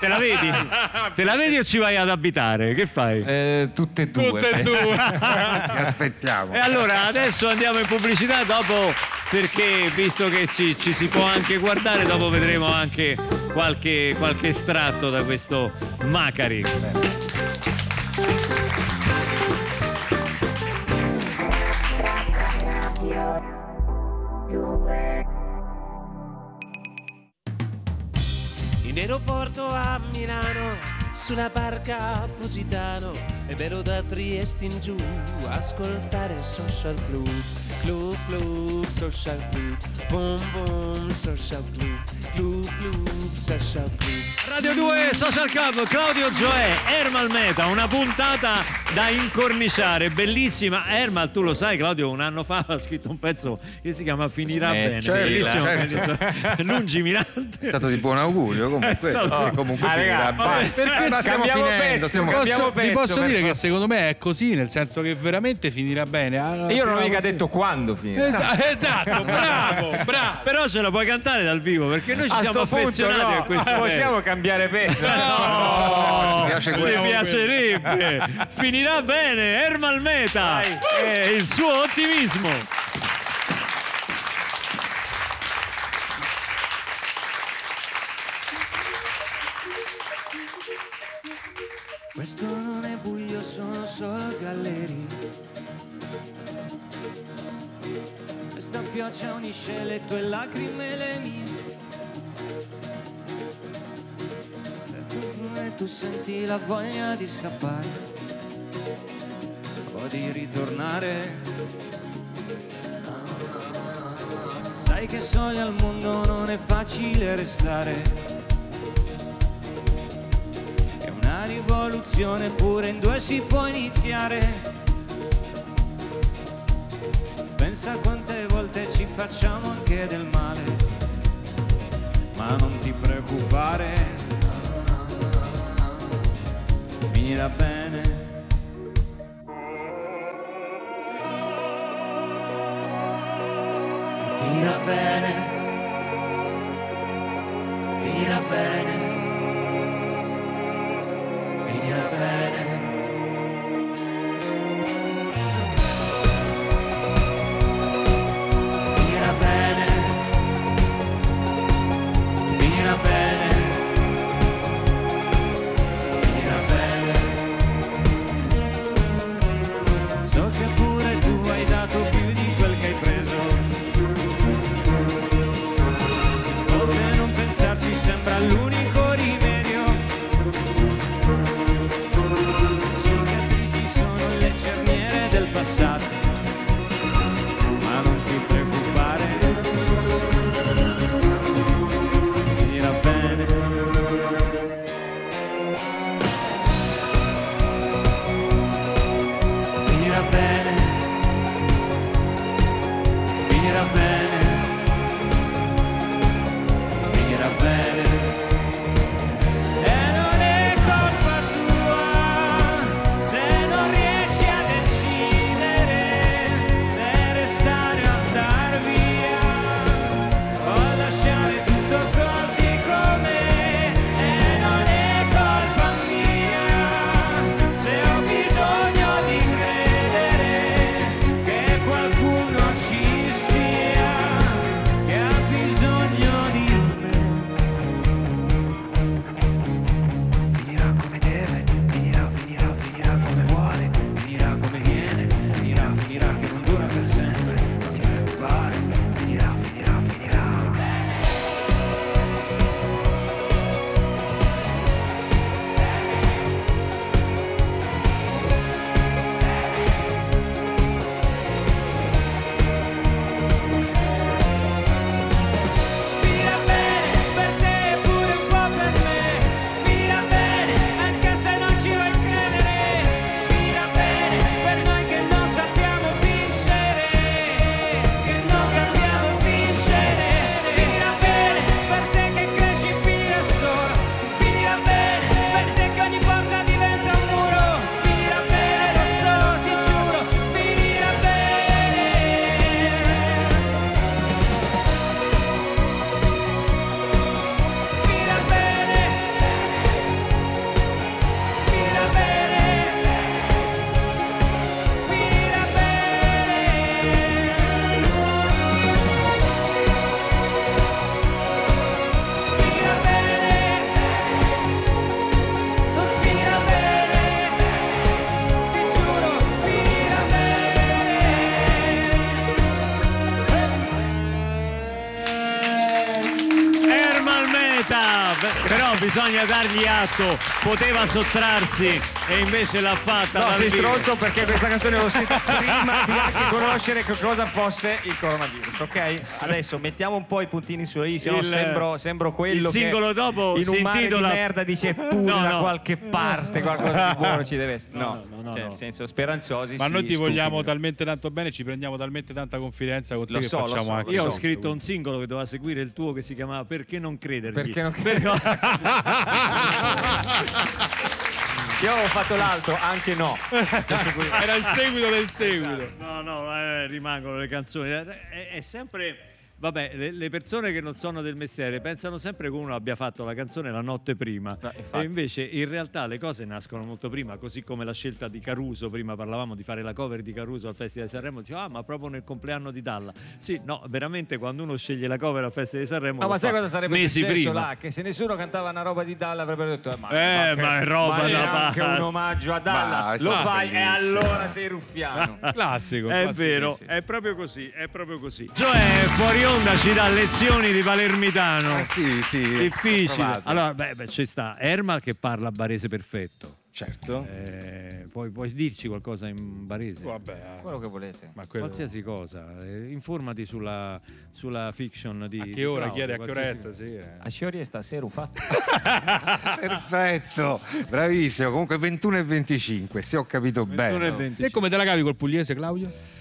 te la vedi? Te la vedi o ci vai ad abitare? Che fai? Eh, tutte e due. Tutte e due. Ti aspettiamo. E allora adesso andiamo in pubblicità dopo perché visto che ci, ci si può anche guardare, dopo vedremo anche qualche, qualche estratto da questo Macari. In aeroporto a Milano, sulla barca a Positano, e vero da Trieste in giù, ascoltare Social Club, Club Club, Social Club, Boom Boom, Social Club, Club Club, Social Club. Radio 2 Social Club, Claudio Gioè, Ermal Meta, una puntata da incorniciare, bellissima. Ermal, tu lo sai, Claudio, un anno fa ha scritto un pezzo che si chiama Finirà Smettila. bene. Certo, Bellissimo, certo. lungimirante. È stato di buon augurio comunque. Stato- Oh, comunque Ah, finirà raga, ma stiamo cambiamo finendo, pezzo, stiamo- cambiamo Posso- vi pezzo, posso per dire che secondo me è così, nel senso che veramente finirà bene. Ah, E io non ho mica così. detto quando finirà. Esa- esatto, bravo, bravo. Però ce la puoi cantare dal vivo perché noi ci A siamo sto punto affezionati no, a questo possiamo cambiare pezzo. No, Ci piace mi piacerebbe. Finirà bene, Ermal Meta. E il suo ottimismo. Pioggia unisce le tue lacrime e le mie. E tu senti la voglia di scappare o di ritornare. Sai che soli al mondo non è facile restare. È una rivoluzione pure in due si può iniziare. Pensa quante volte ci facciamo anche del male, ma non ti preoccupare, finirà bene. Finirà bene, dargli atto, poteva sottrarsi e invece l'ha fatta. No, sei stronzo perché questa canzone l'ho scritta prima di anche conoscere che cosa fosse il coronavirus, ok? Adesso mettiamo un po' i puntini sulle i, se no sembro, sembro quello il singolo che dopo in un mare intitola- di merda dice pure No, da no. qualche parte qualcosa di buono ci deve essere. No, no, no, cioè, no. nel senso speranzosi Ma sì, noi ti vogliamo talmente tanto bene, ci prendiamo talmente tanta confidenza con te Lo che so, lo facciamo so, anche Io ho so. scritto un singolo che doveva seguire il tuo che si chiamava Perché non credergli? Perché non Però- Io avevo fatto l'altro, anche no. Era il seguito del seguito. No, no, eh, rimangono le canzoni. È, è sempre. Vabbè, le, le persone che non sono del mestiere pensano sempre che uno abbia fatto la canzone la notte prima. No, e invece in realtà le cose nascono molto prima, così come la scelta di Caruso. Prima parlavamo di fare la cover di Caruso al Festival di Sanremo. Dicevo, ah, ma proprio nel compleanno di Dalla. Sì, no, veramente quando uno sceglie la cover al Festival di Sanremo. No, ma sai cosa sarebbe mesi successo prima. là? Che se nessuno cantava una roba di Dalla avrebbero detto eh, ma, Eh, che- ma è roba ma da pazzi. un omaggio a Dalla Ma lo fai e allora sei ruffiano Classico. È classico. vero, sì, sì. è proprio così, è proprio così. Cioè, fuori onda ci dà lezioni di palermitano. Eh sì, sì. Difficile. Allora, beh, beh, ci sta Ermal che parla barese perfetto. Certo. Eh, puoi, puoi dirci qualcosa in barese? Vabbè, eh, quello che volete ma quello... Qualsiasi cosa. Eh, informati sulla, sulla fiction di A di che ora? Claudio, Chiedi a che ora è stasera? a Sciori stasera fatto Perfetto, bravissimo. Comunque 21 e 25, se ho capito 21 e bene. 25. E come te la cavi col pugliese, Claudio?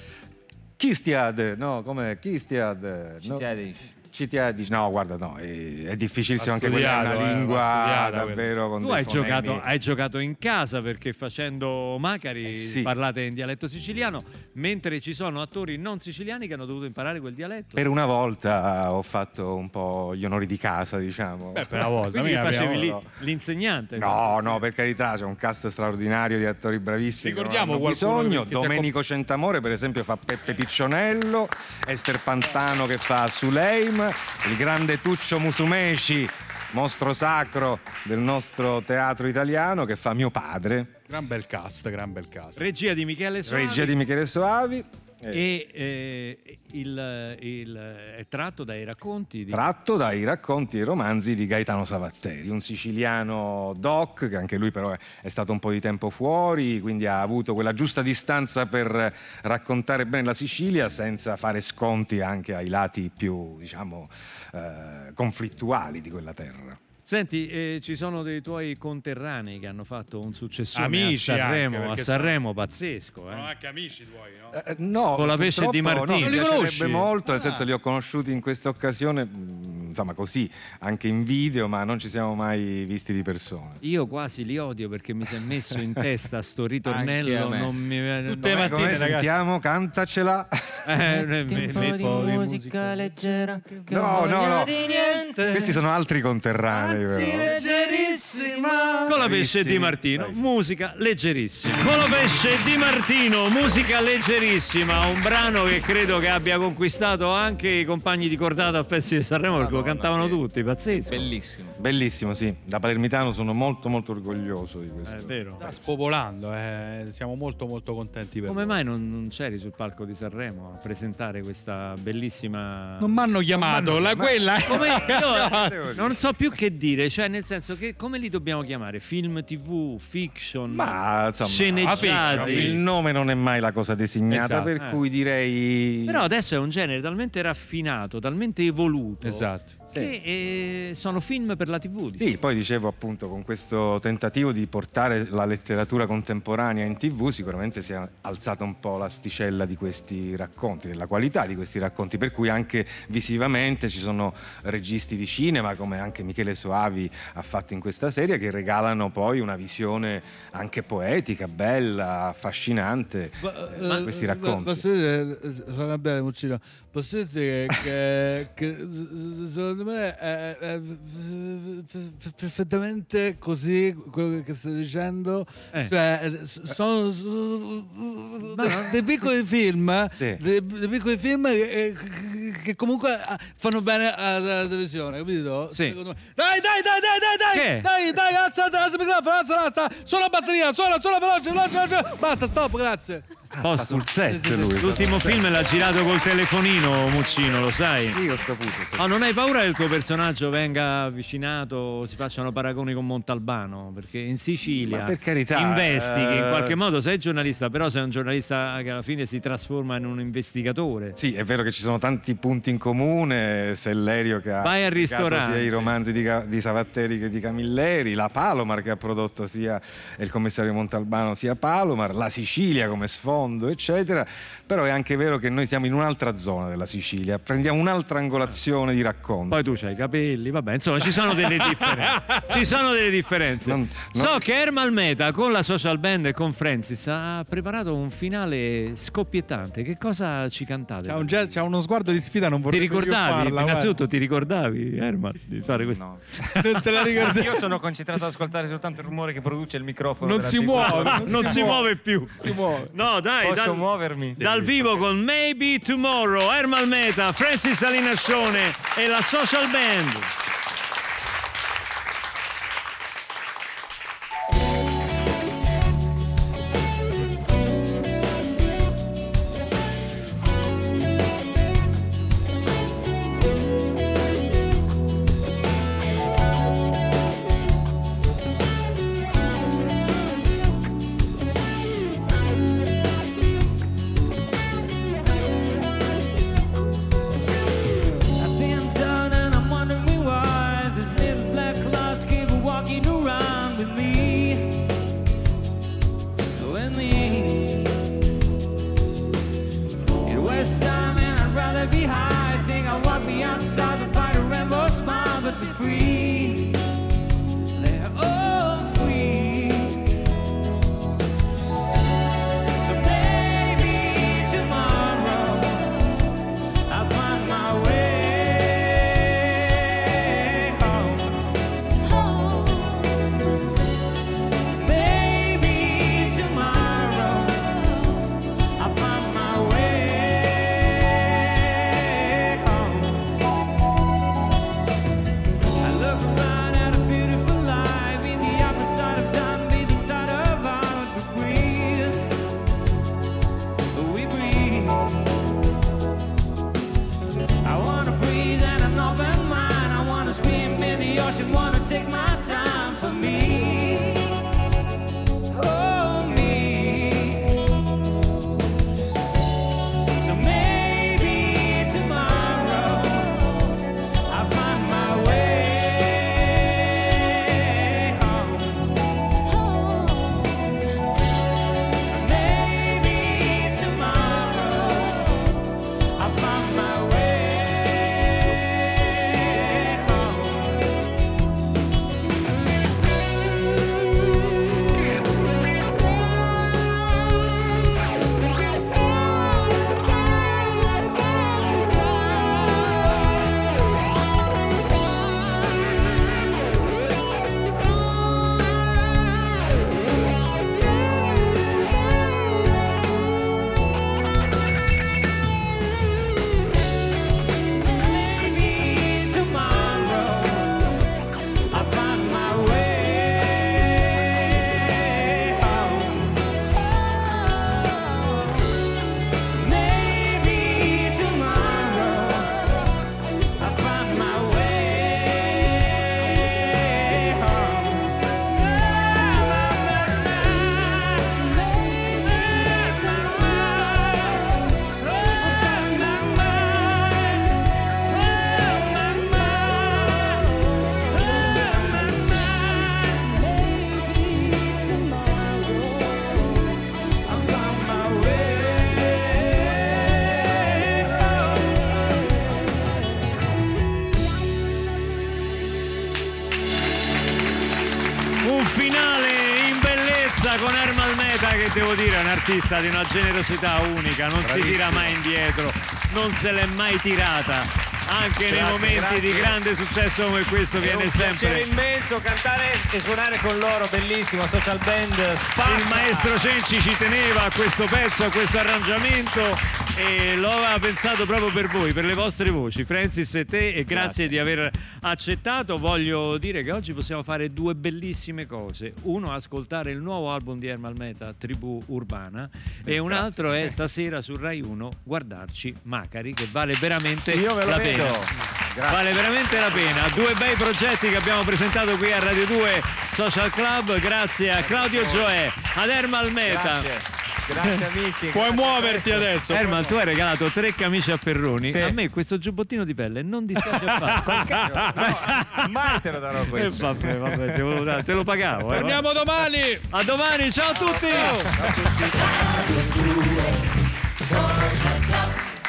Kistiad, no, come Kistiad? no. Dici Citiadici. No, guarda, no, è, è difficilissimo anche quella, è una eh, lingua davvero Tu hai giocato, hai giocato in casa perché facendo Macari Eh, sì. parlate in dialetto siciliano, mentre ci sono attori non siciliani che hanno dovuto imparare quel dialetto. Per una volta ho fatto un po' gli onori di casa, diciamo. Beh, per una volta. Quindi facevi lì l'insegnante. No, no, per carità, c'è un cast straordinario di attori bravissimi. Ricordiamo bisogno. Domenico Centamore, per esempio, fa Peppe Piccionello, Esther Pantano che fa Suleim, il grande Tuccio Musumeci, mostro sacro del nostro teatro italiano, che fa mio padre, Gran bel cast, gran bel cast. Regia di Michele Soavi. regia di Michele Soavi. Eh, E eh, il, il- è tratto dai racconti di Tratto dai racconti e romanzi di Gaetano Savatteri, un siciliano doc che anche lui però è, è stato un po' di tempo fuori, quindi ha avuto quella giusta distanza per raccontare bene la Sicilia senza fare sconti anche ai lati più, diciamo, eh, conflittuali di quella terra. Senti, eh, ci sono dei tuoi conterranei che hanno fatto un successore Amici a anche, Sanremo, a perché Sanremo pazzesco. Sono Eh. anche amici tuoi, no? Eh, no, Con la pesce di Martino. No, Non li conosci? molto, nel Ah. senso li ho conosciuti in questa occasione, mm, insomma così, anche in video, ma non ci siamo mai visti di persona. Io quasi li odio perché mi si è messo in testa sto Anche ritornello. a me. Non mi Tutte le mattine, sentiamo, cantacela. Eh, me- un po' me- di musica leggera No, no, no. Questi sono altri conterranei, però. leggerissima Con la pesce di Martino, musica leggerissima. Con la pesce di Martino, musica leggerissima. Un brano che credo che abbia conquistato anche i compagni di cordata al Festival di Sanremo perché lo cantavano sì. tutti, pazzesco. bellissimo Bellissimo, sì. Da palermitano sono molto molto orgoglioso di questo. È vero. Sta spopolando, eh. siamo molto molto contenti per Come voi. mai non, non c'eri sul palco di Sanremo a presentare questa bellissima. Non mi hanno chiamato, la, quella Come- io non so più che dire, cioè nel senso che come li dobbiamo chiamare? Film TV, fiction, Ma insomma, sceneggiati. il nome non è mai la cosa designata, Esatto. per Eh. cui direi. Però adesso è un genere talmente raffinato, talmente evoluto, Esatto. Che eh, sono film per la TV. diciamo. Sì, poi dicevo appunto con questo tentativo di portare la letteratura contemporanea in tv sicuramente si è alzata un po' l'asticella di questi racconti, della qualità di questi racconti, per cui anche visivamente ci sono registi di cinema come anche Michele Soavi ha fatto in questa serie che regalano poi una visione anche poetica, bella, affascinante Ma, questi eh, racconti. Posso dire, eh, sono Gabriele Muccino, posso dire che, che, secondo me è, è perfettamente così quello che stai dicendo. Eh. Cioè, sono dei piccoli film, Sì. dei, dei piccoli film che, che comunque ah, fanno bene alla televisione, capito? Sì. Me. Dai, dai, dai, dai, dai, Che? dai, dai, dai, alza, alza il microfono, alza, alza, suona la batteria, suona, suona veloce, veloce, veloce. Basta, stop, grazie. Post- sul set lui. L'ultimo film l'ha girato col telefonino, Muccino, lo sai? Sì, ho saputo. ho saputo. Oh, non hai paura che il tuo personaggio venga avvicinato, si facciano paragoni con Montalbano? Perché in Sicilia Ma per carità, investighi in eh, qualche modo, sei giornalista, però sei un giornalista che alla fine si trasforma in un investigatore. Sì, è vero che ci sono tanti punti in comune, Sellerio che ha Vai al ristorante. sia i romanzi di, di Savatteri che di Camilleri, la Palomar che ha prodotto sia il commissario Montalbano sia Palomar, la Sicilia come sfondo, eccetera. Però è anche vero che noi siamo in un'altra zona della Sicilia, prendiamo un'altra angolazione di racconto. Poi tu c'hai i capelli, vabbè, insomma, ci sono delle differenze. ci sono delle differenze. So che Ermal Meta con la social band e con Francis ha preparato un finale scoppiettante. Che cosa ci cantate? C'ha, un c'ha uno sguardo di sfida, non Ti vorrei più ricordavi? farla, innanzitutto ti ricordavi, Ermal, di fare questo? No. guarda. Non te la ricordi? Io sono concentrato ad ascoltare soltanto il rumore che produce il microfono. Non si muove, Non si muove più. Si muove. No, dai, Posso dal, muovermi? dal vivo con Maybe Tomorrow, Ermal Meta, Francis Salinascione e la social band. Artista di una generosità unica, non si tira mai indietro, non se l'è mai tirata. Anche nei Grazie, momenti grazie. di grande successo come questo È viene un piacere sempre immenso cantare e suonare con loro, bellissimo, social band spacca. il maestro Cenci ci teneva a questo pezzo, a questo arrangiamento e lo aveva pensato proprio per voi, per le vostre voci, Francis e te, e grazie, di aver accettato. Voglio dire che oggi possiamo fare due bellissime cose. Uno, ascoltare il nuovo album di Ermal Meta, Tribù Urbana, e un altro è stasera su Rai 1 guardarci Macari, che vale veramente Io lo la vedo. pena. Vale veramente la pena. Due bei progetti che abbiamo presentato qui a Radio 2 Social Club. Grazie a Claudio Gioè, ad Ermal Meta. Grazie. Grazie amici. Puoi muoverti adesso. Ermal, tu hai regalato tre camicie a Perroni. Sì. A me questo giubbottino di pelle non dispiace affatto. Mai te lo darò E questo. vabbè, vabbè, te, dare- te lo pagavo. eh, Torniamo domani. va. A domani, ciao a tutti!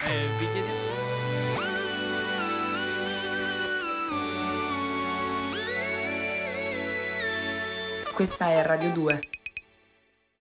Eh, vi chiediamo- Questa è Radio 2.